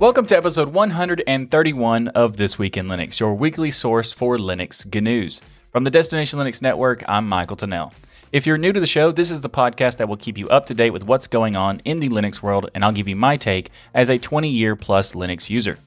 Welcome to episode 131 of This Week in Linux, your weekly source for Linux GNews. From the Destination Linux Network, I'm Michael Tunnell. If you're new to the show, this is the podcast that will keep you up to date with what's going on in the Linux world, and I'll give you my take as a 20 year plus Linux user.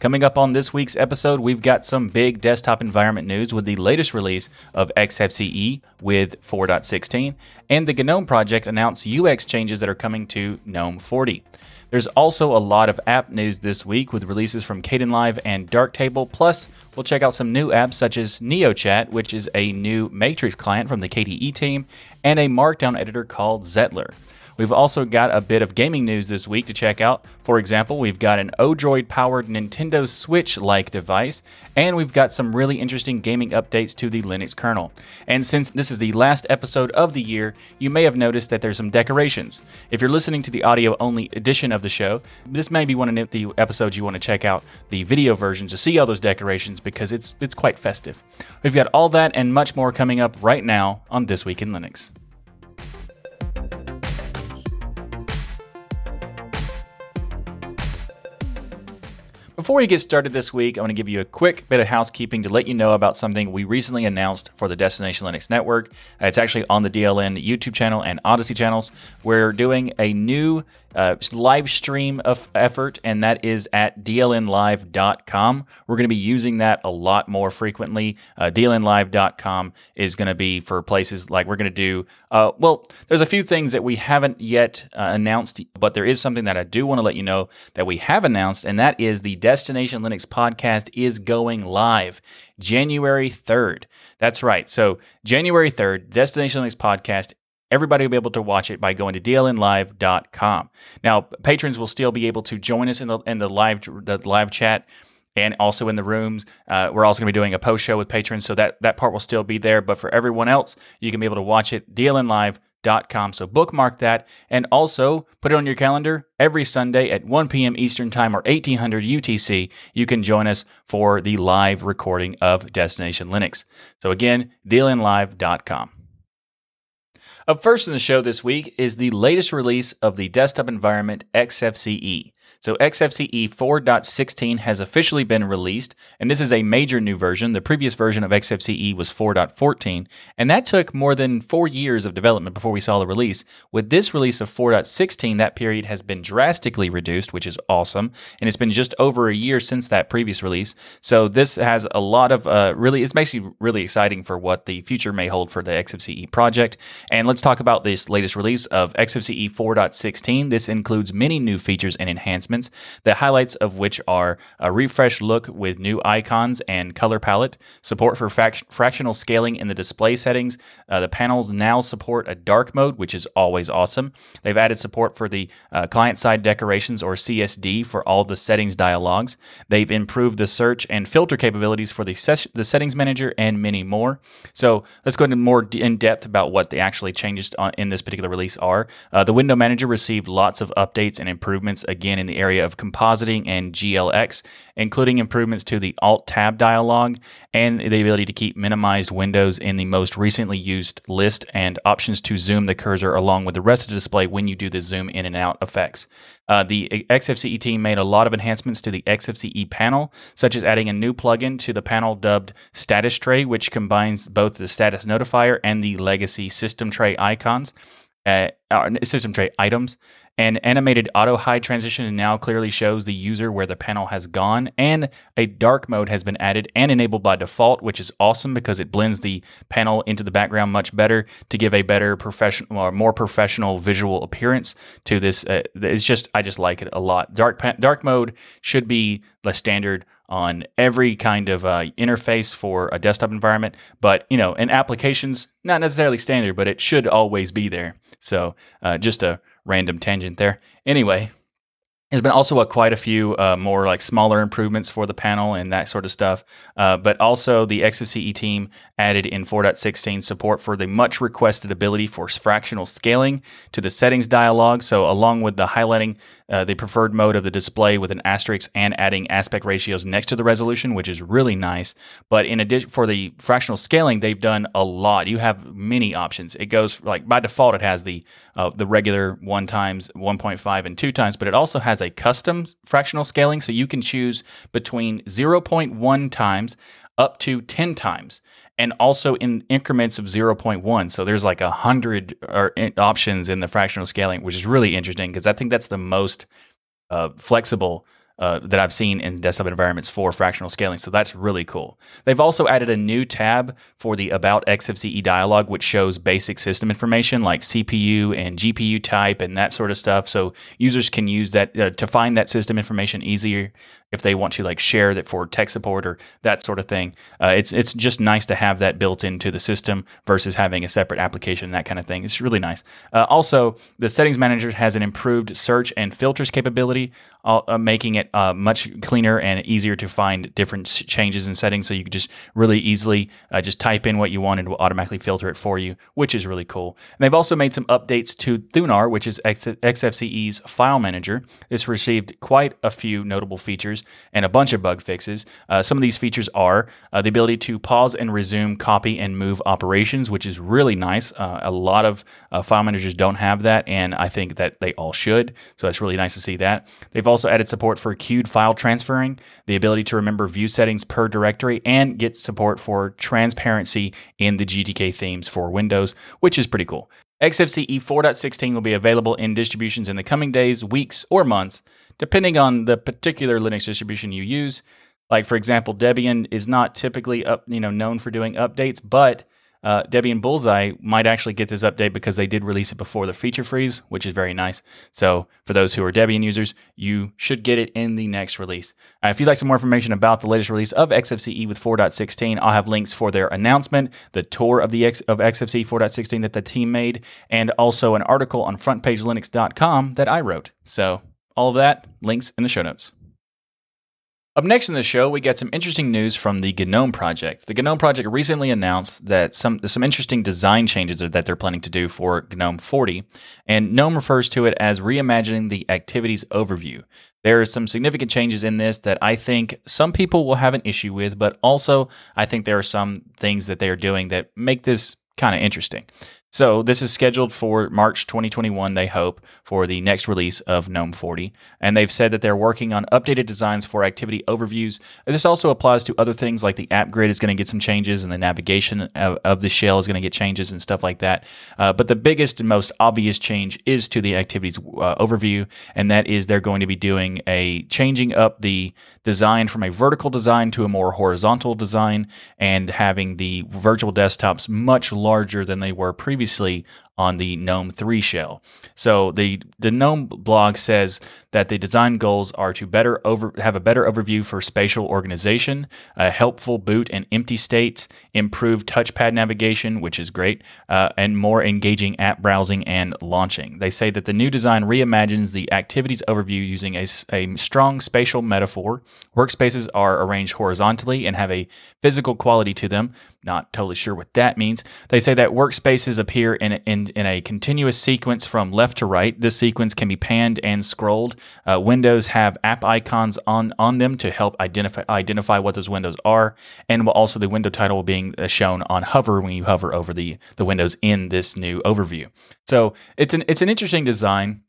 Coming up on this week's episode, we've got some big desktop environment news with the latest release of XFCE with 4.16, and the GNOME project announced UX changes that are coming to GNOME 40. There's also a lot of app news this week with releases from Caden Kdenlive and Darktable. Plus, we'll check out some new apps such as NeoChat, which is a new Matrix client from the KDE team, and a Markdown editor called Zettlr. We've also got a bit of gaming news this week to check out. For example, we've got an Odroid powered Nintendo Switch like device, and we've got some really interesting gaming updates to the Linux kernel. And since this is the last episode of the year, you may have noticed that there's some decorations. If you're listening to the audio only edition of the show, this may be one of the episodes you want to check out the video version to see all those decorations because it's it's quite festive. We've got all that and much more coming up right now on This Week in Linux. Before we get started this week, I want to give you a quick bit of housekeeping to let you know about something we recently announced for the Destination Linux Network. It's actually on the DLN YouTube channel and Odysee channels. We're doing a new uh, live stream of effort, and that is at dlnlive.com. We're going to be using that a lot more frequently. Uh, dlnlive.com is going to be for places like we're going to do, uh, well, there's a few things that we haven't yet uh, announced, but there is something that I do want to let you know that we have announced, and that is the Destination Linux podcast is going live January 3rd. That's right. So, January 3rd, Destination Linux podcast Everybody will be able to watch it by going to dlnlive.com. Now, patrons will still be able to join us in the in the live the live chat and also in the rooms. Uh, we're also going to be doing a post show with patrons, so that that part will still be there. But for everyone else, you can be able to watch it dlnlive.com. So bookmark that and also put it on your calendar every Sunday at 1 p.m. Eastern Time or 1800 UTC. You can join us for the live recording of Destination Linux. So again, dlnlive.com. Up first in the show this week is the latest release of the desktop environment XFCE. So XFCE 4.16 has officially been released, and this is a major new version. The previous version of XFCE was 4.14, and that took more than four years of development before we saw the release. With this release of 4.16, that period has been drastically reduced, which is awesome, and it's been just over a year since that previous release. So this has a lot of uh, really, it's basically really exciting for what the future may hold for the XFCE project. And let's talk about this latest release of XFCE 4.16. This includes many new features and enhancements enhancements, the highlights of which are a refreshed look with new icons and color palette, support for frac- fractional scaling in the display settings. Uh, the panels now support a dark mode, which is always awesome. They've added support for the uh, client side decorations or CSD for all the settings dialogues. They've improved the search and filter capabilities for the, ses- the settings manager and many more. So let's go into more in depth about what the actually changes in this particular release are. Uh, the window manager received lots of updates and improvements again in the area of compositing and GLX, including improvements to the Alt Tab dialog and the ability to keep minimized windows in the most recently used list and options to zoom the cursor along with the rest of the display when you do the zoom in and out effects. Uh, the XFCE team made a lot of enhancements to the XFCE panel, such as adding a new plugin to the panel dubbed Status Tray, which combines both the status notifier and the legacy system tray icons. Uh, system tray items. An animated auto hide transition now clearly shows the user where the panel has gone, and a dark mode has been added and enabled by default, which is awesome because it blends the panel into the background much better to give a better professional or more professional visual appearance to this. Uh, it's just I just like it a lot. Dark dark mode should be the standard on every kind of uh, interface for a desktop environment, but you know, in applications, not necessarily standard, but it should always be there. So uh, just a random tangent there. Anyway, there's been also a, quite a few uh, more like smaller improvements for the panel and that sort of stuff. Uh, but also the XFCE team added in 4.16 support for the much requested ability for fractional scaling to the settings dialog. So along with the highlighting uh, the preferred mode of the display with an asterisk and adding aspect ratios next to the resolution, which is really nice. But in addition, for the fractional scaling, they've done a lot. You have many options. It goes like by default, it has the uh, the regular one times, 1.5, and two times, but it also has has a custom fractional scaling, so you can choose between 0.1 times up to 10 times and also in increments of 0.1 so there's like a hundred options in the fractional scaling which is really interesting because i think that's the most uh, flexible uh, that I've seen in desktop environments for fractional scaling. So that's really cool. They've also added a new tab for the About XFCE dialog, which shows basic system information like CPU and GPU type and that sort of stuff. So users can use that uh, to find that system information easier if they want to like share that for tech support or that sort of thing. Uh, it's it's just nice to have that built into the system versus having a separate application that kind of thing. It's really nice. Uh, also, the settings manager has an improved search and filters capability, uh, uh making it uh, much cleaner and easier to find different changes in settings. So you can just really easily uh, just type in what you want and it will automatically filter it for you, which is really cool. And they've also made some updates to Thunar, which is X- XFCE's file manager. This received quite a few notable features features and a bunch of bug fixes. Uh, some of these features are uh, the ability to pause and resume copy and move operations, which is really nice. Uh, a lot of uh, file managers don't have that, and I think that they all should. So that's really nice to see that. They've also added support for queued file transferring, the ability to remember view settings per directory, and get support for transparency in the GTK themes for Windows, which is pretty cool. XFCE 4.16 will be available in distributions in the coming days, weeks, or months, depending on the particular Linux distribution you use. Like for example, Debian is not typically up, you know, known for doing updates, but uh, Debian Bullseye might actually get this update because they did release it before the feature freeze, which is very nice. So for those who are Debian users, you should get it in the next release. Uh, if you'd like some more information about the latest release of XFCE with 4.16, I'll have links for their announcement, the tour of the X- of XFCE 4.16 that the team made, and also an article on FrontPageLinux.com that I wrote. So all of that, links in the show notes. Up next in the show, we got some interesting news from the GNOME project. The GNOME project recently announced that some some interesting design changes that they're planning to do for GNOME 40, and GNOME refers to it as reimagining the activities overview. There are some significant changes in this that I think some people will have an issue with, but also I think there are some things that they are doing that make this kind of interesting. So this is scheduled for March 2021, they hope, for the next release of GNOME 40. And they've said that they're working on updated designs for activity overviews. This also applies to other things like the app grid is going to get some changes and the navigation of, of the shell is going to get changes and stuff like that. Uh, but the biggest and most obvious change is to the activities uh, overview. And that is they're going to be doing a changing up the design from a vertical design to a more horizontal design and having the virtual desktops much larger than they were previously previously on the GNOME 3 shell. So the, the GNOME blog says that the design goals are to better over, have a better overview for spatial organization, a helpful boot and empty states, improved touchpad navigation, which is great, uh, and more engaging app browsing and launching. They say that the new design reimagines the activities overview using a, a strong spatial metaphor. Workspaces are arranged horizontally and have a physical quality to them. Not totally sure what that means. They say that workspaces appear in, in in a continuous sequence from left to right. This sequence can be panned and scrolled. Uh, windows have app icons on, on them to help identify identify what those windows are, and also the window title being uh, shown on hover when you hover over the the windows in this new overview. So it's an it's an interesting design.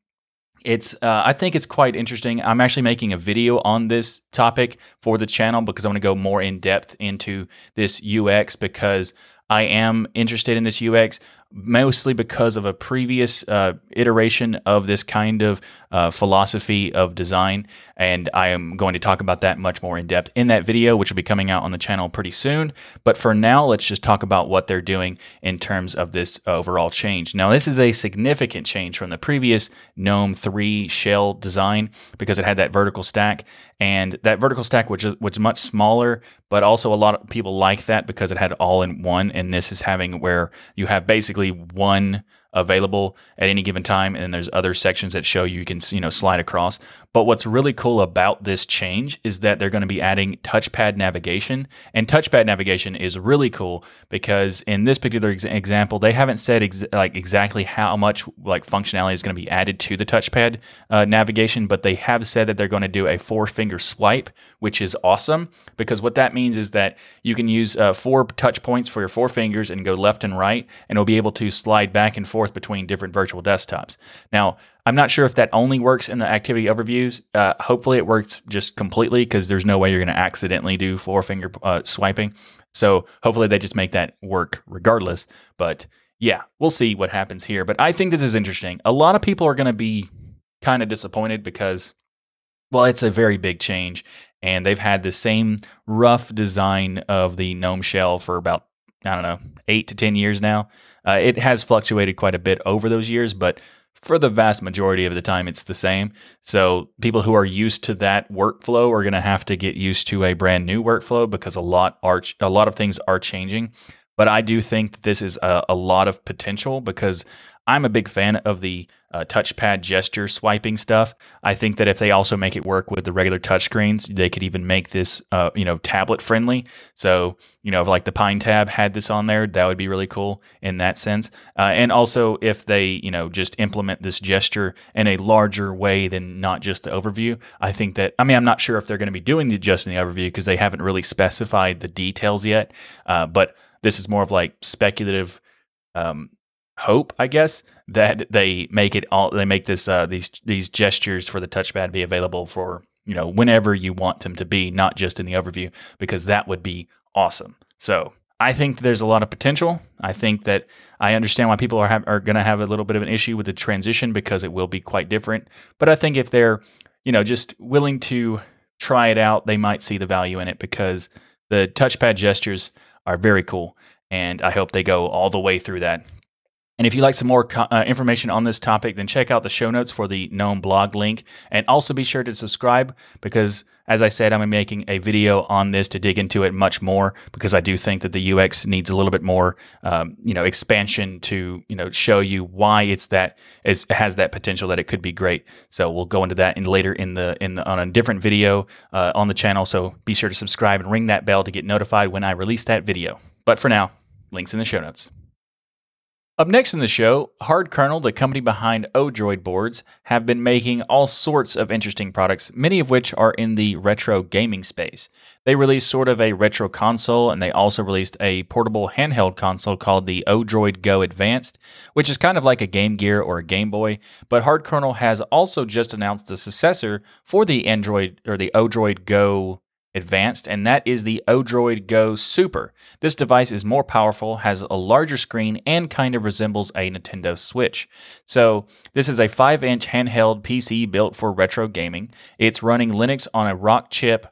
It's uh, I think it's quite interesting. I'm actually making a video on this topic for the channel because I want to go more in depth into this UX because I am interested in this UX mostly because of a previous uh, iteration of this kind of uh, philosophy of design. And I am going to talk about that much more in depth in that video, which will be coming out on the channel pretty soon. But for now, let's just talk about what they're doing in terms of this overall change. Now, this is a significant change from the previous GNOME 3 shell design because it had that vertical stack. And that vertical stack, which was much smaller, but also a lot of people like that because it had all in one. And this is having where you have basically one available at any given time and there's other sections that show you can you know slide across but what's really cool about this change is that they're going to be adding touchpad navigation. And touchpad navigation is really cool because in this particular ex- example, they haven't said ex- like exactly how much like functionality is going to be added to the touchpad uh, navigation, but they have said that they're going to do a four finger swipe, which is awesome because what that means is that you can use uh, four touch points for your four fingers and go left and right, and it'll be able to slide back and forth between different virtual desktops. Now, I'm not sure if that only works in the activity overviews. Uh, hopefully, it works just completely because there's no way you're going to accidentally do four finger uh, swiping. So hopefully, they just make that work regardless. But yeah, we'll see what happens here. But I think this is interesting. A lot of people are going to be kind of disappointed because, well, it's a very big change. And they've had the same rough design of the GNOME shell for about, I don't know, eight to 10 years now. Uh, it has fluctuated quite a bit over those years, but for the vast majority of the time, it's the same. So people who are used to that workflow are going to have to get used to a brand new workflow because a lot are a lot of things are changing. But I do think that this is a, a lot of potential because I'm a big fan of the uh, touchpad gesture swiping stuff. I think that if they also make it work with the regular touchscreens, they could even make this, uh, you know, tablet friendly. So, you know, if like the Pine Tab had this on there, that would be really cool in that sense. Uh, and also, if they, you know, just implement this gesture in a larger way than not just the overview, I think that, I mean, I'm not sure if they're going to be doing the just in the overview because they haven't really specified the details yet. Uh, but this is more of like speculative um, hope, I guess, that they make it all. They make this uh, these these gestures for the touchpad be available for you know whenever you want them to be, not just in the overview, because that would be awesome. So I think there's a lot of potential. I think that I understand why people are have, are going to have a little bit of an issue with the transition because it will be quite different. But I think if they're you know just willing to try it out, they might see the value in it because the touchpad gestures are very cool. And I hope they go all the way through that. And if you'd like some more co- uh, information on this topic, then check out the show notes for the GNOME blog link. And also be sure to subscribe because, as I said, I'm making a video on this to dig into it much more because I do think that the UX needs a little bit more, um, you know, expansion to, you know, show you why it's that it has that potential that it could be great. So we'll go into that in later in the in the, on a different video uh, on the channel. So be sure to subscribe and ring that bell to get notified when I release that video. But for now, links in the show notes. Up next in the show, Hardkernel, the company behind Odroid boards, have been making all sorts of interesting products, many of which are in the retro gaming space. They released sort of a retro console, and they also released a portable handheld console called the Odroid Go Advanced, which is kind of like a Game Gear or a Game Boy. But Hardkernel has also just announced the successor for the Android or the Odroid Go advanced, and that is the Odroid Go Super. This device is more powerful, has a larger screen, and kind of resembles a Nintendo Switch. So, this is a 5 inch handheld PC built for retro gaming. It's running Linux on a Rockchip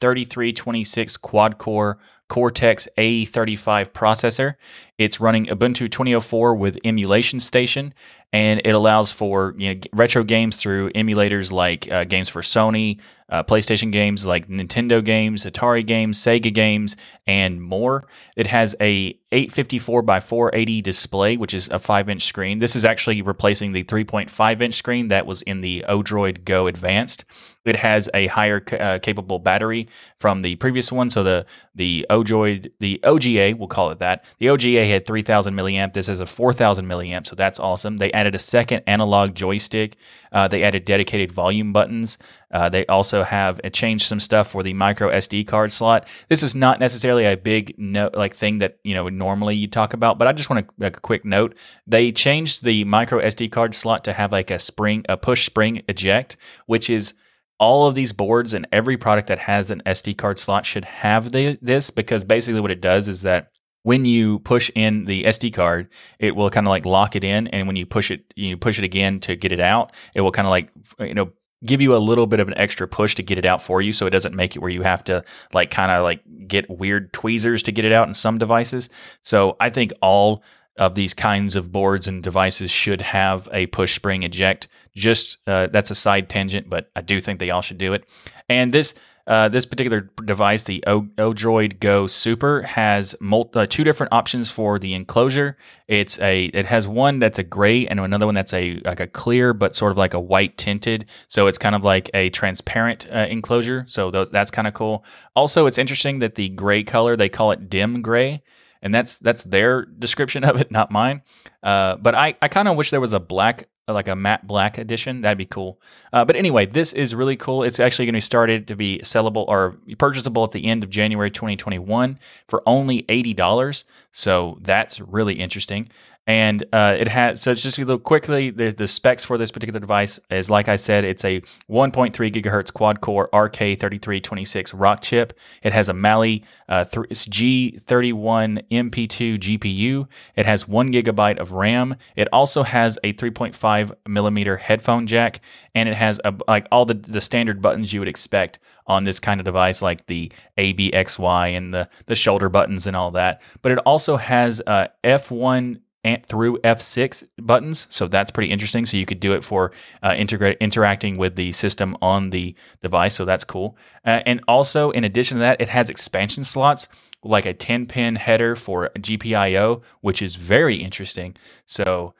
RK3326 quad core Cortex A35 processor. It's running Ubuntu 2004 with Emulation Station, and it allows for you know, retro games through emulators like uh, games for Sony, uh, PlayStation games like Nintendo games, Atari games, Sega games, and more. It has a 854 by 480 display, which is a 5 inch screen. This is actually replacing the 3.5 inch screen that was in the Odroid Go Advanced. It has a higher uh, capable battery from the previous one, so the the Odroid, the OGA, we'll call it that. The OGA had 3,000 milliamp. This is a 4,000 milliamp, so that's awesome. They added a second analog joystick. Uh, they added dedicated volume buttons. Uh, they also have uh, changed some stuff for the micro SD card slot. This is not necessarily a big no, like thing that you know normally you talk about, but I just want to make a quick note. They changed the micro SD card slot to have like a spring, a push spring eject, which is all of these boards and every product that has an SD card slot should have the, this because basically what it does is that when you push in the SD card, it will kind of like lock it in, and when you push it, you push it again to get it out, it will kind of like you know give you a little bit of an extra push to get it out for you, so it doesn't make it where you have to like kind of like get weird tweezers to get it out in some devices. So I think all of these kinds of boards and devices should have a push spring eject. Just uh, that's a side tangent, but I do think they all should do it. And this uh, this particular device, the o- Odroid Go Super, has uh, two different options for the enclosure. It's a it has one that's a gray and another one that's a like a clear but sort of like a white tinted. So it's kind of like a transparent uh, enclosure. So those, that's kind of cool. Also, it's interesting that the gray color they call it dim gray and that's that's their description of it, not mine. Uh, but I, I kind of wish there was a black, like a matte black edition. That'd be cool. Uh, but anyway, this is really cool. It's actually going to be started to be sellable or purchasable at the end of January 2021 for only eighty dollars. So that's really interesting. And uh, it has so just a little quickly the, the specs for this particular device is like I said, it's a 1.3 gigahertz quad core RK3326 rock chip. It has a Mali uh, th- G31 MP2 GPU. It has one gigabyte of RAM. It also has a 3.5 millimeter headphone jack, and it has a, like all the the standard buttons you would expect on this kind of device, like the A B X Y and the the shoulder buttons and all that. But it also has uh, F1 through F6 buttons. So that's pretty interesting. So you could do it for uh, integrate interacting with the system on the device. So that's cool. Uh, and also, in addition to that, it has expansion slots like a 10 pin header for GPIO, which is very interesting. So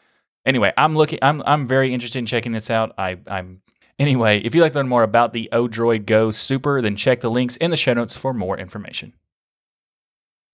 anyway, I'm looking. I'm I'm very interested in checking this out. I I'm Anyway, if you'd like to learn more about the Odroid Go Super, then check the links in the show notes for more information.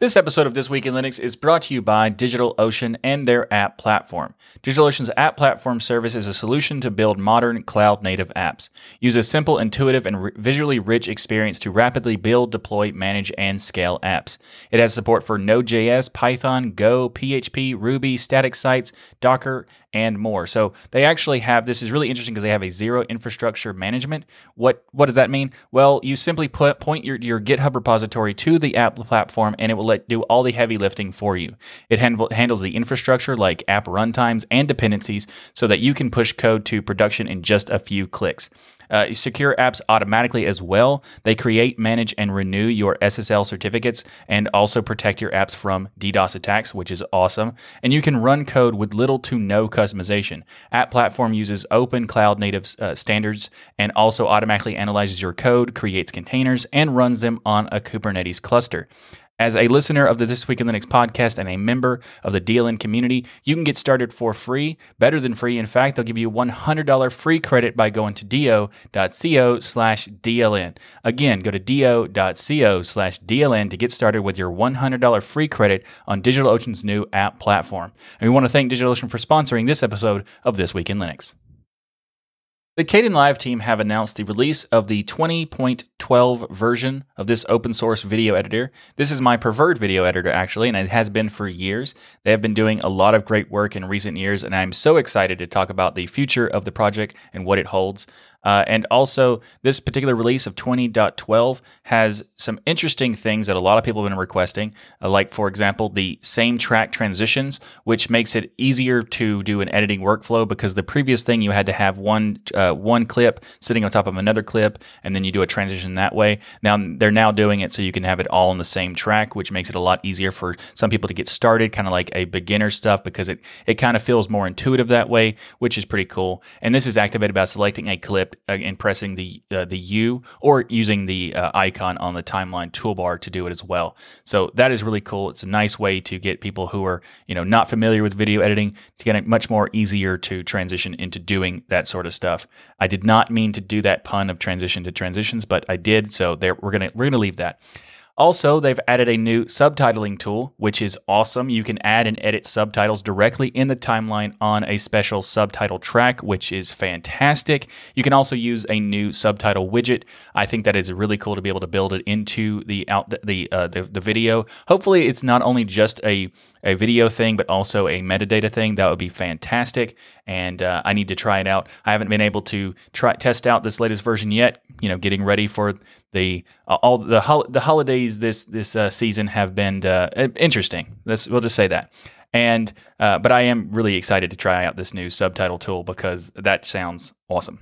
This episode of This Week in Linux is brought to you by DigitalOcean and their app platform. DigitalOcean's app platform service is a solution to build modern cloud native apps. Use a simple, intuitive, and visually rich experience to rapidly build, deploy, manage, and scale apps. It has support for Node.js, Python, Go, PHP, Ruby, static sites, Docker, and more. So they actually have this is really interesting because they have a zero infrastructure management. What what does that mean? Well, you simply put point your, your GitHub repository to the app platform and it will let do all the heavy lifting for you. It handle, handles the infrastructure like app runtimes and dependencies so that you can push code to production in just a few clicks. Uh, secure apps automatically as well. They create, manage, and renew your SSL certificates and also protect your apps from DDoS attacks, which is awesome. And you can run code with little to no customization. App Platform uses open cloud native uh, standards and also automatically analyzes your code, creates containers, and runs them on a Kubernetes cluster. As a listener of the This Week in Linux podcast and a member of the DLN community, you can get started for free, better than free. In fact, they'll give you $100 free credit by going to do.co slash DLN. Again, go to do.co slash DLN to get started with your $100 free credit on DigitalOcean's new app platform. And we want to thank DigitalOcean for sponsoring this episode of This Week in Linux. The Kdenlive team have announced the release of the 20.12 version of this open source video editor. This is my preferred video editor, actually, and it has been for years. They have been doing a lot of great work in recent years, and I'm so excited to talk about the future of the project and what it holds. Uh, and also, this particular release of 20.12 has some interesting things that a lot of people have been requesting, uh, like, for example, the same track transitions, which makes it easier to do an editing workflow because the previous thing you had to have one uh, one clip sitting on top of another clip, and then you do a transition that way. Now they're now doing it so you can have it all on the same track, which makes it a lot easier for some people to get started, kind of like a beginner stuff, because it it kind of feels more intuitive that way, which is pretty cool. And this is activated by selecting a clip and pressing the uh, the U or using the uh, icon on the timeline toolbar to do it as well. So that is really cool. It's a nice way to get people who are you know not familiar with video editing to get it much more easier to transition into doing that sort of stuff. I did not mean to do that pun of transition to transitions, but I did. So there we're gonna we're gonna leave that. Also, they've added a new subtitling tool, which is awesome. You can add and edit subtitles directly in the timeline on a special subtitle track, which is fantastic. You can also use a new subtitle widget. I think that is really cool to be able to build it into the out the uh, the, the video. Hopefully, it's not only just a a video thing, but also a metadata thing. That would be fantastic. And uh, I need to try it out. I haven't been able to try test out this latest version yet. You know, getting ready for the uh, all the hol- the holidays this this uh, season have been uh, interesting. Let's we'll just say that. And uh, but I am really excited to try out this new subtitle tool because that sounds awesome.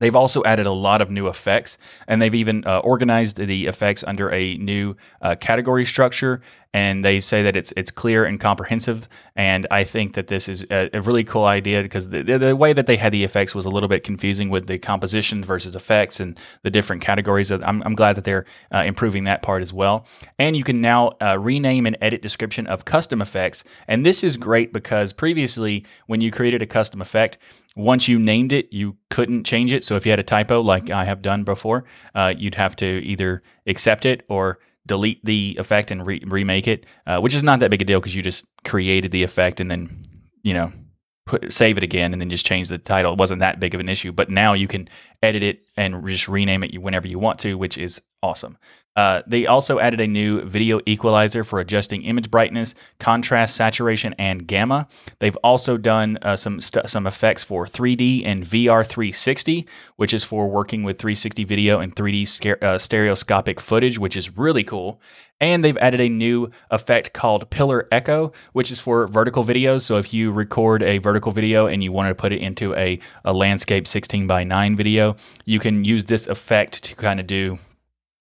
They've also added a lot of new effects, and they've even uh, organized the effects under a new uh, category structure. And they say that it's it's clear and comprehensive. And I think that this is a, a really cool idea because the, the, way that they had the effects was a little bit confusing with the composition versus effects and the different categories. I'm, I'm glad that they're uh, improving that part as well. And you can now uh, rename and edit description of custom effects. And this is great because previously, when you created a custom effect, once you named it, you couldn't change it. So if you had a typo, like I have done before, uh, you'd have to either accept it or delete the effect and re- remake it, uh, which is not that big a deal because you just created the effect and then, you know, put save it again and then just change the title. It wasn't that big of an issue. But now you can edit it and just rename it whenever you want to, which is awesome. Uh, they also added a new video equalizer for adjusting image brightness, contrast, saturation, and gamma. They've also done uh, some st- some effects for 3D and VR 360, which is for working with 360 video and 3D sca- uh, stereoscopic footage, which is really cool. And they've added a new effect called Pillar Echo, which is for vertical videos. So if you record a vertical video and you want to put it into a, a landscape 16 by 9 video, you can use this effect to kind of do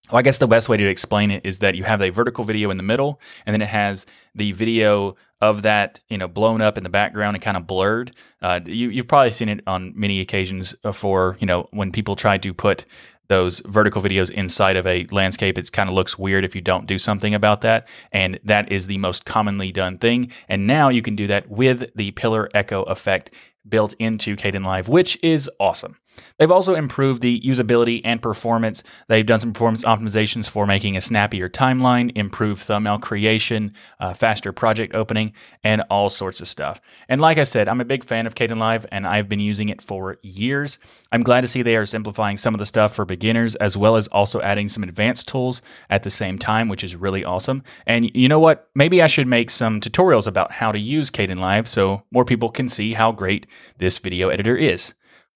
well, I guess the best way to explain it is that you have a vertical video in the middle, and then it has the video of that, you know, blown up in the background and kind of blurred. Uh, you, you've probably seen it on many occasions for, you know, when people try to put those vertical videos inside of a landscape, it kind of looks weird if you don't do something about that. And that is the most commonly done thing. And now you can do that with the pillar echo effect built into Caden Kdenlive, which is awesome. They've also improved the usability and performance. They've done some performance optimizations for making a snappier timeline, improved thumbnail creation, uh, faster project opening, and all sorts of stuff. And like I said, I'm a big fan of Kdenlive and I've been using it for years. I'm glad to see they are simplifying some of the stuff for beginners as well as also adding some advanced tools at the same time, which is really awesome. And you know what? Maybe I should make some tutorials about how to use Kdenlive so more people can see how great this video editor is.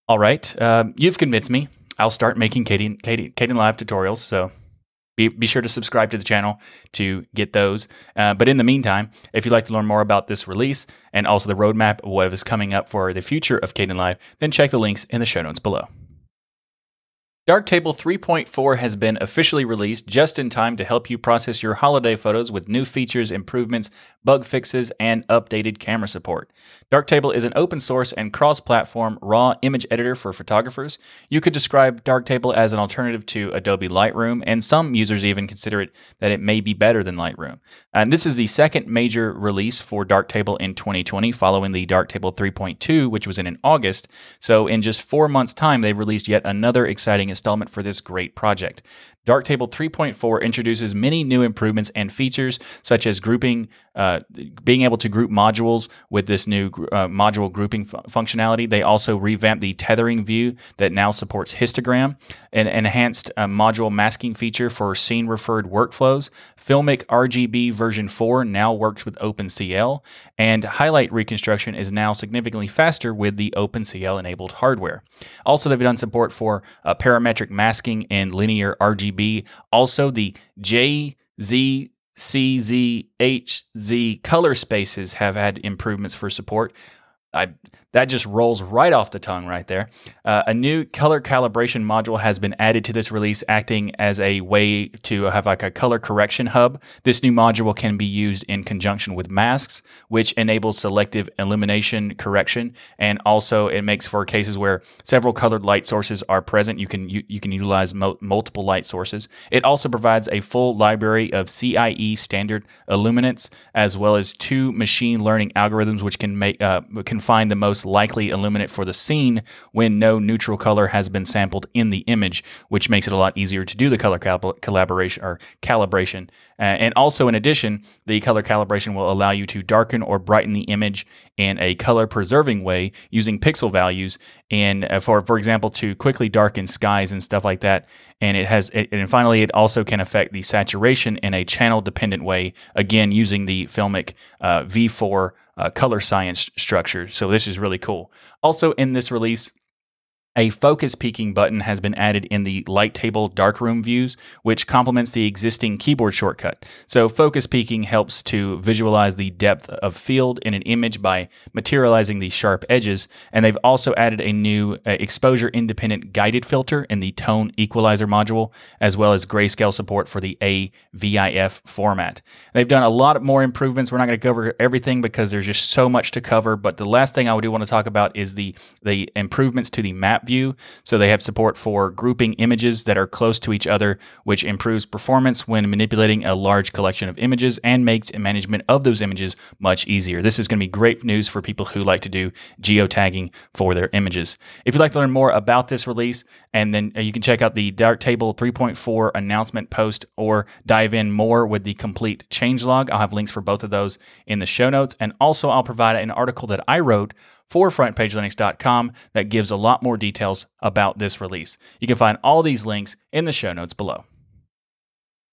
All right, uh, you've convinced me. I'll start making Kaden, Kaden, Kdenlive tutorials. So be, be sure to subscribe to the channel to get those. Uh, but in the meantime, if you'd like to learn more about this release and also the roadmap of what is coming up for the future of Kdenlive, then check the links in the show notes below. Darktable 3.4 has been officially released just in time to help you process your holiday photos with new features, improvements, bug fixes, and updated camera support. Darktable is an open source and cross platform raw image editor for photographers. You could describe Darktable as an alternative to Adobe Lightroom, and some users even consider it that it may be better than Lightroom. And this is the second major release for Darktable in 2020, following the Darktable 3.2, which was in, in August. So, in just four months' time, they've released yet another exciting installment for this great project. Darktable 3.4 introduces many new improvements and features, such as grouping, uh, being able to group modules with this new uh, module grouping f- functionality. They also revamped the tethering view that now supports histogram, an enhanced uh, module masking feature for scene referred workflows. Filmic RGB version 4 now works with OpenCL, and highlight reconstruction is now significantly faster with the OpenCL enabled hardware. Also, they've done support for uh, parametric masking and linear RGB. Also, the JZ CZHZ color spaces have had improvements for support. I, that just rolls right off the tongue right there. Uh, a new color calibration module has been added to this release, acting as a way to have like a color correction hub. This new module can be used in conjunction with masks, which enables selective illumination correction, and also it makes for cases where several colored light sources are present. You can you, you can utilize mo- multiple light sources. It also provides a full library of CIE standard illuminants, as well as two machine learning algorithms, which can make uh, can find the most likely illuminant for the scene when no neutral color has been sampled in the image, which makes it a lot easier to do the color cal- collaboration or calibration. Uh, and also, in addition, the color calibration will allow you to darken or brighten the image in a color preserving way using pixel values. And uh, for for example, to quickly darken skies and stuff like that. And it has, and finally, it also can affect the saturation in a channel dependent way. Again, using the Filmic uh, V4 uh, color science structure. So this is really cool. Also, in this release, a focus peaking button has been added in the light table darkroom views, which complements the existing keyboard shortcut. So, focus peaking helps to visualize the depth of field in an image by materializing the sharp edges. And they've also added a new uh, exposure independent guided filter in the tone equalizer module, as well as grayscale support for the AVIF format. They've done a lot more improvements. We're not going to cover everything because there's just so much to cover. But the last thing I do want to talk about is the, the improvements to the map view. So they have support for grouping images that are close to each other, which improves performance when manipulating a large collection of images and makes management of those images much easier. This is going to be great news for people who like to do geotagging for their images. If you'd like to learn more about this release, and then uh, you can check out the Darktable 3.4 announcement post or dive in more with the complete changelog. I'll have links for both of those in the show notes. And also, I'll provide an article that I wrote for frontpagelinux.com that gives a lot more details about this release. You can find all these links in the show notes below.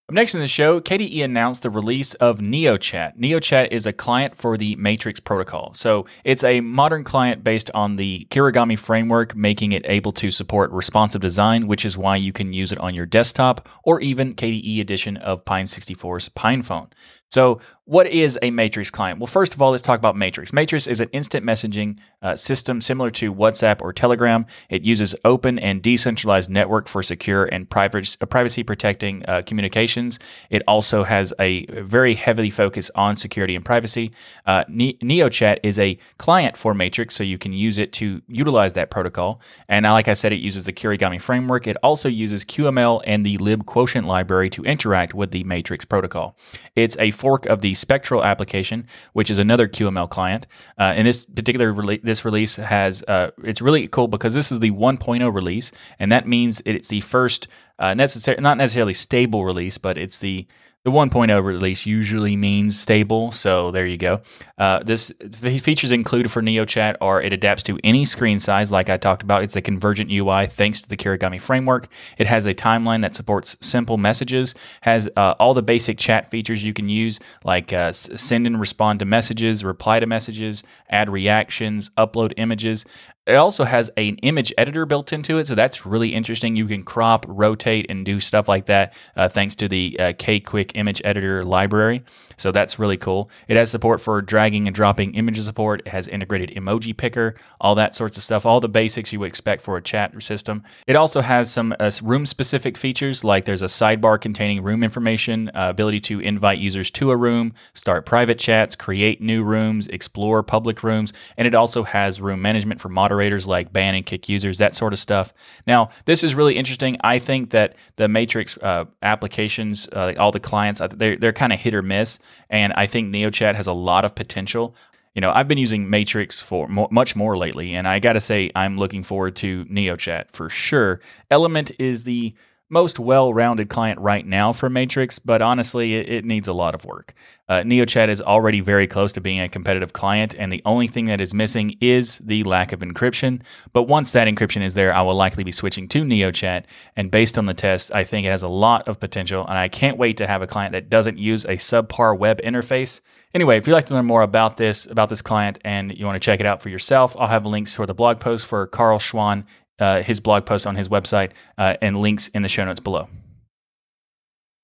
Up next in the show, KDE announced the release of NeoChat. NeoChat is a client for the Matrix protocol. So it's a modern client based on the Kirigami framework, making it able to support responsive design, which is why you can use it on your desktop or even KDE edition of Pine64's PinePhone. So, what is a Matrix client? Well, first of all, let's talk about Matrix. Matrix is an instant messaging uh, system similar to WhatsApp or Telegram. It uses open and decentralized network for secure and private, uh, privacy protecting uh, communications. It also has a very heavily focus on security and privacy. Uh, ne- NeoChat is a client for Matrix, so you can use it to utilize that protocol. And like I said, it uses the Kirigami framework. It also uses QML and the libquotient library to interact with the Matrix protocol. It's a fork of the Spectral application, which is another QML client. Uh, and this particular rele- this release has uh, it's really cool because this is the 1.0 release, and that means it's the first uh, necessary not necessarily stable release, but it's the the 1.0 release usually means stable, so there you go. Uh, this the features included for NeoChat are it adapts to any screen size, like I talked about. It's a convergent UI thanks to the Kirigami framework. It has a timeline that supports simple messages, has uh, all the basic chat features you can use, like uh, send and respond to messages, reply to messages, add reactions, upload images. It also has an image editor built into it, so that's really interesting. You can crop, rotate, and do stuff like that uh, thanks to the uh, K-Quick image editor library. So that's really cool. It has support for dragging and dropping image support. It has integrated emoji picker, all that sorts of stuff, all the basics you would expect for a chat system. It also has some uh, room-specific features, like there's a sidebar containing room information, uh, ability to invite users to a room, start private chats, create new rooms, explore public rooms, and it also has room management for moderators moderators like ban and kick users, that sort of stuff. Now, this is really interesting. I think that the Matrix uh, applications, uh, all the clients, they're, they're kind of hit or miss. And I think NeoChat has a lot of potential you know, I've been using Matrix for mo- much more lately, and I got to say, I'm looking forward to NeoChat for sure. Element is the most well-rounded client right now for Matrix, but honestly, it, it needs a lot of work. Uh, NeoChat is already very close to being a competitive client, and the only thing that is missing is the lack of encryption. But once that encryption is there, I will likely be switching to NeoChat. And based on the test, I think it has a lot of potential, and I can't wait to have a client that doesn't use a subpar web interface. Anyway, if you'd like to learn more about this, about this client, and you want to check it out for yourself, I'll have links for the blog post for Carl Schwan uh, his blog post on his website uh, and links in the show notes below.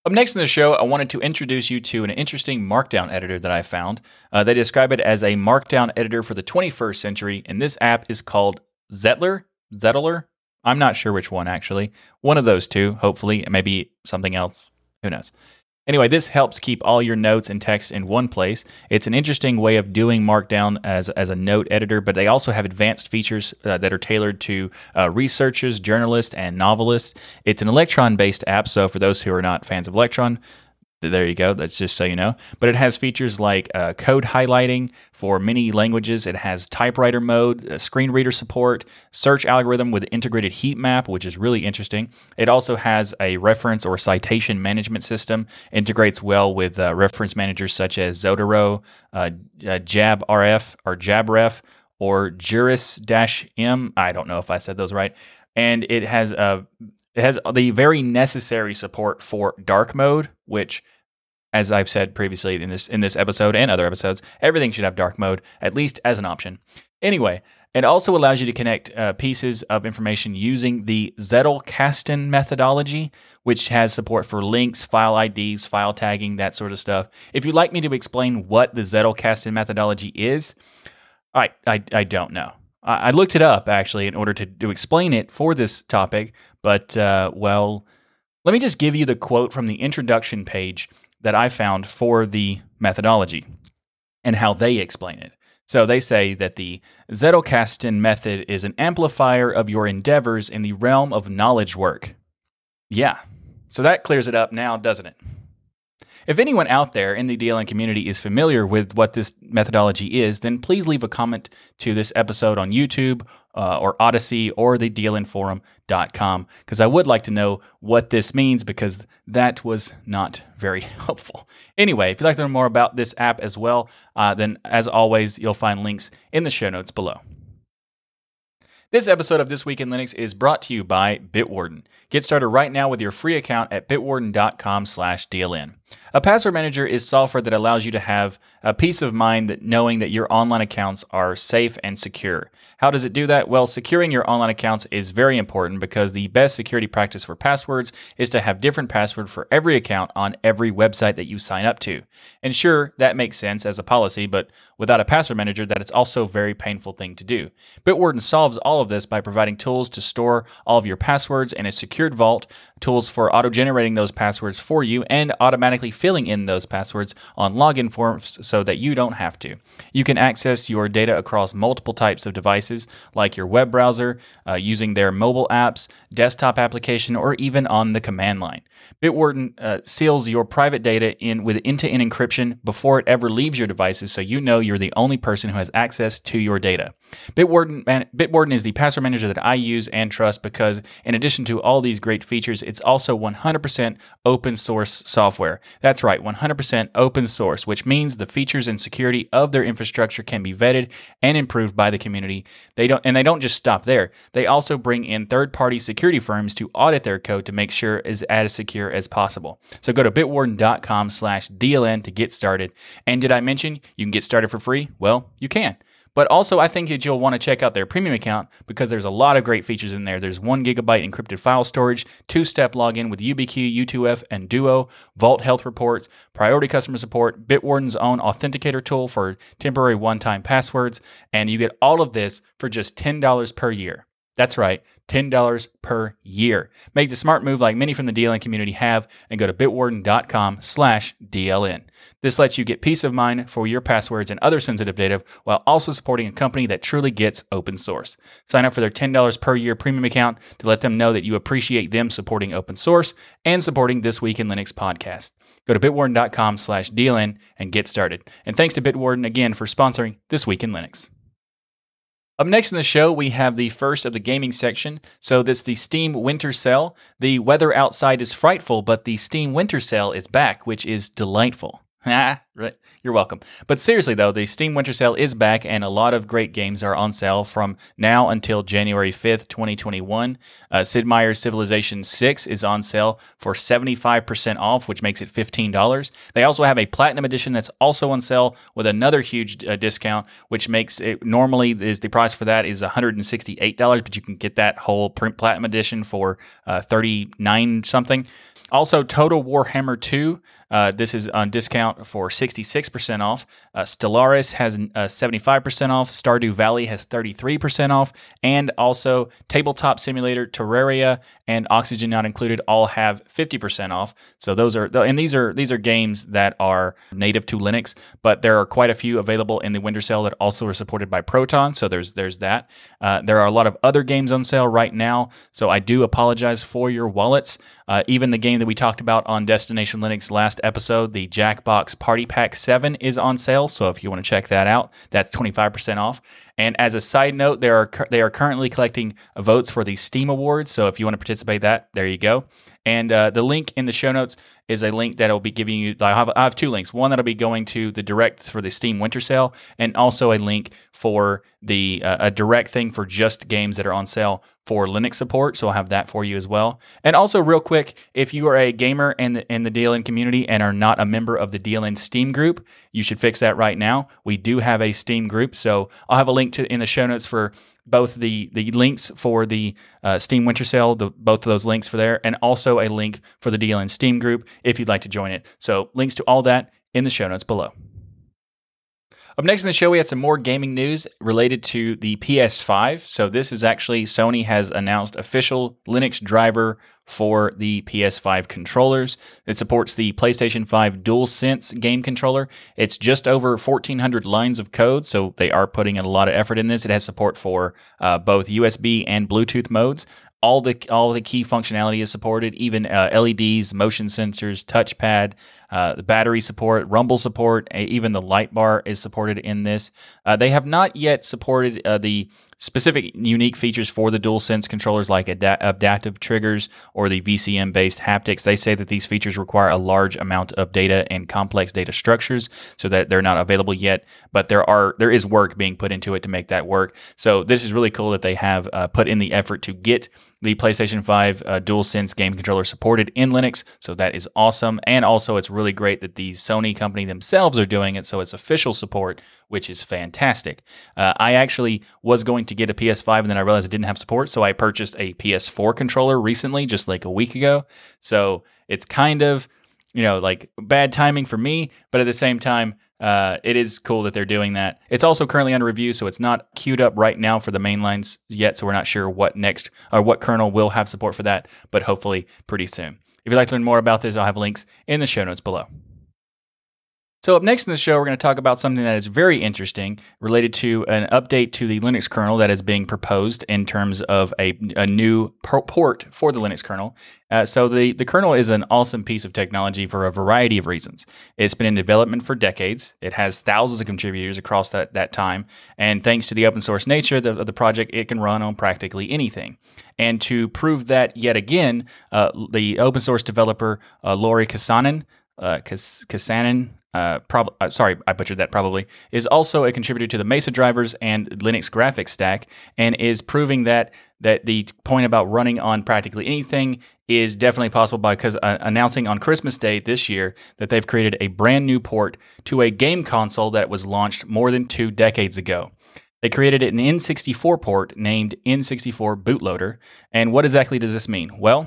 Up next in the show, I wanted to introduce you to an interesting Markdown editor that I found. Uh, they describe it as a Markdown editor for the 21st century, and this app is called Zettlr. Zettlr? I'm not sure which one actually. One of those two, hopefully, maybe something else. Who knows? Anyway, this helps keep all your notes and text in one place. It's an interesting way of doing Markdown as, as a note editor, but they also have advanced features uh, that are tailored to uh, researchers, journalists, and novelists. It's an Electron based app, so for those who are not fans of Electron, there you go. That's just so you know. But it has features like uh, code highlighting for many languages. It has typewriter mode, uh, screen reader support, search algorithm with integrated heat map, which is really interesting. It also has a reference or citation management system. Integrates well with uh, reference managers such as Zotero, uh, uh JabRef or JabRef or Juris-M. I don't know if I said those right. And it has a it has the very necessary support for dark mode, which as I've said previously in this in this episode and other episodes, everything should have dark mode at least as an option. Anyway, it also allows you to connect uh, pieces of information using the Zettelkasten methodology, which has support for links, file IDs, file tagging, that sort of stuff. If you'd like me to explain what the Zettelkasten methodology is, I, I, I don't know. I looked it up actually in order to, to explain it for this topic, but uh, well, let me just give you the quote from the introduction page that I found for the methodology and how they explain it. So they say that the Zettelkasten method is an amplifier of your endeavors in the realm of knowledge work. Yeah, so that clears it up now, doesn't it? If anyone out there in the DLN community is familiar with what this methodology is, then please leave a comment to this episode on YouTube uh, or Odysee or the DLNforum.com because I would like to know what this means because that was not very helpful. Anyway, if you'd like to learn more about this app as well, uh, then as always, you'll find links in the show notes below. This episode of This Week in Linux is brought to you by Bitwarden. Get started right now with your free account at bitwarden.com/dln. A password manager is software that allows you to have a peace of mind that knowing that your online accounts are safe and secure. How does it do that? Well, securing your online accounts is very important because the best security practice for passwords is to have different password for every account on every website that you sign up to. And sure, that makes sense as a policy, but without a password manager, that is also a very painful thing to do. Bitwarden solves all of this by providing tools to store all of your passwords in a secured vault, tools for auto-generating those passwords for you, and automatically filling in those passwords on login forms so that you don't have to. You can access your data across multiple types of devices, like your web browser, uh, using their mobile apps, desktop application, or even on the command line. Bitwarden uh, seals your private data in with end-to-end encryption before it ever leaves your devices, so you know you're the only person who has access to your data. Bitwarden, man, Bitwarden is the password manager that I use and trust because, in addition to all these great features, it's also 100% open source software. That's right, 100% open source, which means the features and security of their infrastructure can be vetted and improved by the community. They don't, and they don't just stop there. They also bring in third-party security firms to audit their code to make sure it's as secure as possible. So go to bitwarden.com/dln to get started. And did I mention you can get started for free? Well, you can. But also, I think that you'll want to check out their premium account because there's a lot of great features in there. There's one gigabyte encrypted file storage, two step login with YubiKey, U2F, and Duo, Vault health reports, priority customer support, Bitwarden's own authenticator tool for temporary one time passwords, and you get all of this for just $10 per year. That's right, $10 per year. Make the smart move like many from the DLN community have and go to bitwarden.com slash DLN. This lets you get peace of mind for your passwords and other sensitive data while also supporting a company that truly gets open source. Sign up for their $10 per year premium account to let them know that you appreciate them supporting open source and supporting This Week in Linux podcast. Go to bitwarden.com slash DLN and get started. And thanks to Bitwarden again for sponsoring This Week in Linux. Up next in the show, we have the first of the gaming section. So, this the Steam Winter Sale. The weather outside is frightful, but the Steam Winter Sale is back, which is delightful. Right. You're welcome. But seriously, though, the Steam Winter Sale is back, and a lot of great games are on sale from now until January 5th, 2021. Uh, Sid Meier's Civilization 6 is on sale for 75% off, which makes it $15. They also have a Platinum Edition that's also on sale with another huge uh, discount, which makes it normally is the price for that is $168, but you can get that whole print Platinum Edition for uh, 39 something. Also, Total Warhammer 2. Uh, this is on discount for 66% off. Uh, Stellaris has uh, 75% off. Stardew Valley has 33% off. And also, Tabletop Simulator, Terraria, and Oxygen Not Included all have 50% off. So those are, and these are these are games that are native to Linux, but there are quite a few available in the Winter Sale that also are supported by Proton. So there's there's that. Uh, there are a lot of other games on sale right now. So I do apologize for your wallets. Uh, even the game that we talked about on Destination Linux last episode, the Jackbox Party Pack 7 is on sale. So if you want to check that out, that's 25% off. And as a side note, there are they are currently collecting votes for the Steam Awards. So if you want to participate, that there you go. And uh, the link in the show notes is a link that will be giving you. I have, I have two links. One that'll be going to the direct for the Steam Winter Sale, and also a link for the uh, a direct thing for just games that are on sale for Linux support. So I'll have that for you as well. And also, real quick, if you are a gamer in the in the DLN community and are not a member of the DLN Steam group, you should fix that right now. We do have a Steam group, so I'll have a link to in the show notes for both the the links for the uh, Steam Winter Sale, the, both of those links for there, and also a link for the DLN Steam group if you'd like to join it. So links to all that in the show notes below. Up next in the show, we had some more gaming news related to the PS5. So, this is actually Sony has announced official Linux driver for the PS5 controllers. It supports the PlayStation 5 DualSense game controller. It's just over 1,400 lines of code, so they are putting in a lot of effort in this. It has support for uh, both USB and Bluetooth modes all the all the key functionality is supported, even uh, LEDs, motion sensors, touchpad, uh, the battery support, rumble support, even the light bar is supported in this. Uh, they have not yet supported uh, the specific unique features for the DualSense controllers, like adaptive triggers or the VCM based haptics. They say that these features require a large amount of data and complex data structures, so that they're not available yet. But there are there is work being put into it to make that work. So this is really cool that they have uh, put in the effort to get the PlayStation 5 uh, DualSense game controller supported in Linux. So that is awesome. And also, it's really great that the Sony company themselves are doing it. So it's official support, which is fantastic. Uh, I actually was going to get a PS5 and then I realized it didn't have support. So I purchased a PS4 controller recently, just like a week ago. So it's kind of, you know, like bad timing for me. But at the same time, uh, it is cool that they're doing that. It's also currently under review, so it's not queued up right now for the main lines yet. So we're not sure what next or what kernel will have support for that, but hopefully pretty soon. If you'd like to learn more about this, I'll have links in the show notes below. So, up next in the show, we're going to talk about something that is very interesting related to an update to the Linux kernel that is being proposed in terms of a, a new port for the Linux kernel. Uh, so, the, the kernel is an awesome piece of technology for a variety of reasons. It's been in development for decades, it has thousands of contributors across that, that time. And thanks to the open source nature of the, of the project, it can run on practically anything. And to prove that yet again, uh, the open source developer uh, Kasanen, uh, Kasanen, uh, uh, sorry, I butchered that probably, is also a contributor to the Mesa drivers and Linux graphics stack, and is proving that that the point about running on practically anything is definitely possible by because uh, announcing on Christmas Day this year that they've created a brand new port to a game console that was launched more than two decades ago. They created an N64 port named N64 Bootloader. And what exactly does this mean? Well,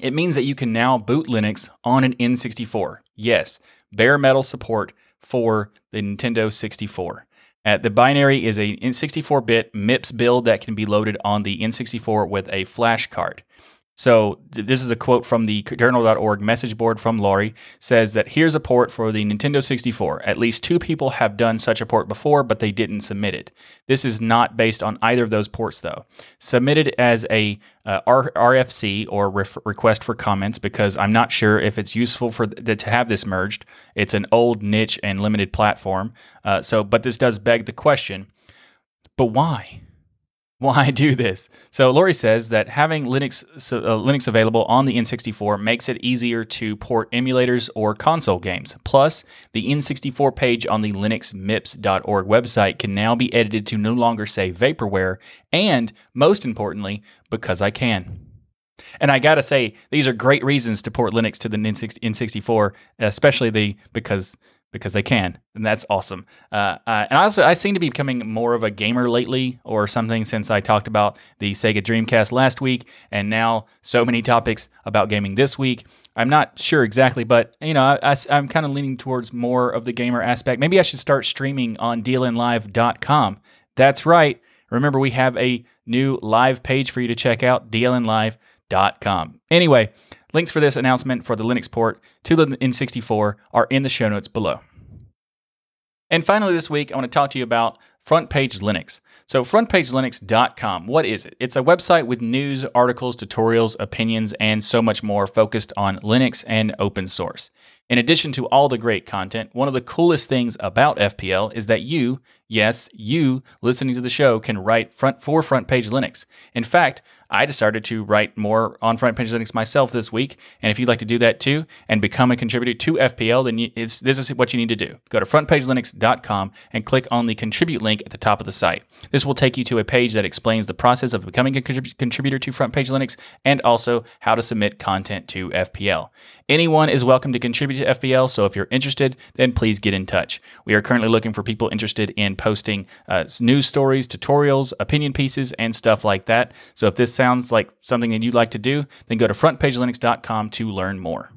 it means that you can now boot Linux on an N64. Yes, bare metal support for the Nintendo 64. Uh, the binary is a 64-bit MIPS build that can be loaded on the N64 with a flash card. So th- this is a quote from the kernel.org message board from Lauri says that here's a port for the Nintendo 64. At least two people have done such a port before, but they didn't submit it. This is not based on either of those ports though. Submitted as a uh, RFC or ref- request for comments because I'm not sure if it's useful for th- to have this merged. It's an old niche and limited platform. Uh, so, but this does beg the question: But why? Why do this. So Lauri says that having Linux uh, Linux available on the N64 makes it easier to port emulators or console games. Plus, the N64 page on the linuxmips.org website can now be edited to no longer say vaporware, and most importantly, because I can. And I gotta say, these are great reasons to port Linux to the N64, especially the because because they can, and that's awesome. Uh, uh, and I also I seem to be becoming more of a gamer lately, or something, since I talked about the Sega Dreamcast last week, and now so many topics about gaming this week. I'm not sure exactly, but you know, I, am kind of leaning towards more of the gamer aspect. Maybe I should start streaming on DLNLive.com. That's right. Remember, we have a new live page for you to check out, DLNLive.com. Anyway. Links for this announcement for the Linux port to the N64 are in the show notes below. And finally, this week, I want to talk to you about Front Page Linux. So, frontpagelinux.com, what is it? It's a website with news, articles, tutorials, opinions, and so much more focused on Linux and open source. In addition to all the great content, one of the coolest things about FPL is that you, yes, you listening to the show can write front for Front Page Linux. In fact, I decided to write more on Front Page Linux myself this week. And if you'd like to do that too and become a contributor to FPL, then it's, this is what you need to do. Go to frontpagelinux.com and click on the contribute link at the top of the site. This will take you to a page that explains the process of becoming a contrib- contributor to Front Page Linux and also how to submit content to FPL. Anyone is welcome to contribute to FPL, so if you're interested, then please get in touch. We are currently looking for people interested in posting uh, news stories, tutorials, opinion pieces, and stuff like that. So if this sounds like something that you'd like to do, then go to frontpagelinux.com to learn more.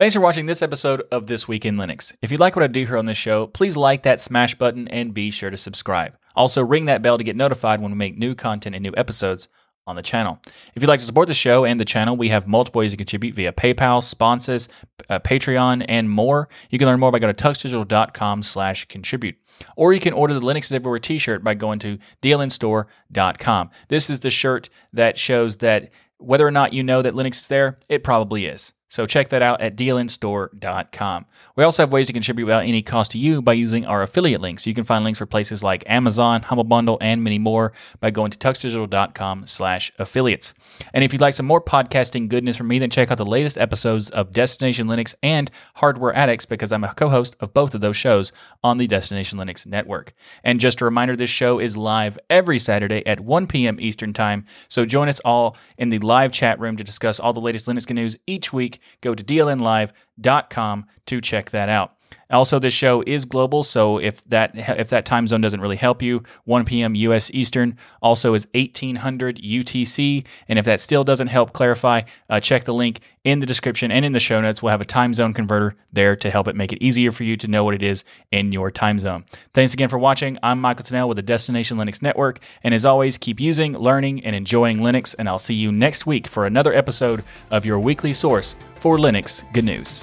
Thanks for watching this episode of This Week in Linux. If you like what I do here on this show, please like that smash button and be sure to subscribe. Also, ring that bell to get notified when we make new content and new episodes on the channel. If you'd like to support the show and the channel, we have multiple ways to contribute via PayPal, sponsors, uh, Patreon, and more. You can learn more by going to tuxdigital.com slash contribute. Or you can order the Linux is Everywhere t-shirt by going to dlnstore.com. This is the shirt that shows that whether or not you know that Linux is there, it probably is. So check that out at dlnstore.com. We also have ways to contribute without any cost to you by using our affiliate links. You can find links for places like Amazon, Humble Bundle, and many more by going to tuxdigital.com slash affiliates. And if you'd like some more podcasting goodness from me, then check out the latest episodes of Destination Linux and Hardware Addicts because I'm a co-host of both of those shows on the Destination Linux network. And just a reminder, this show is live every Saturday at 1 p.m. Eastern Time. So join us all in the live chat room to discuss all the latest Linux news each week. Go to dlnlive.com to check that out. Also, this show is global, so if that if that time zone doesn't really help you, 1 p.m. U.S. Eastern also is 1800 UTC, and if that still doesn't help clarify, uh, check the link in the description and in the show notes. We'll have a time zone converter there to help it make it easier for you to know what it is in your time zone. Thanks again for watching. I'm Michael Tunnell with the Destination Linux Network, and as always, keep using, learning, and enjoying Linux. And I'll see you next week for another episode of your weekly source for Linux good news.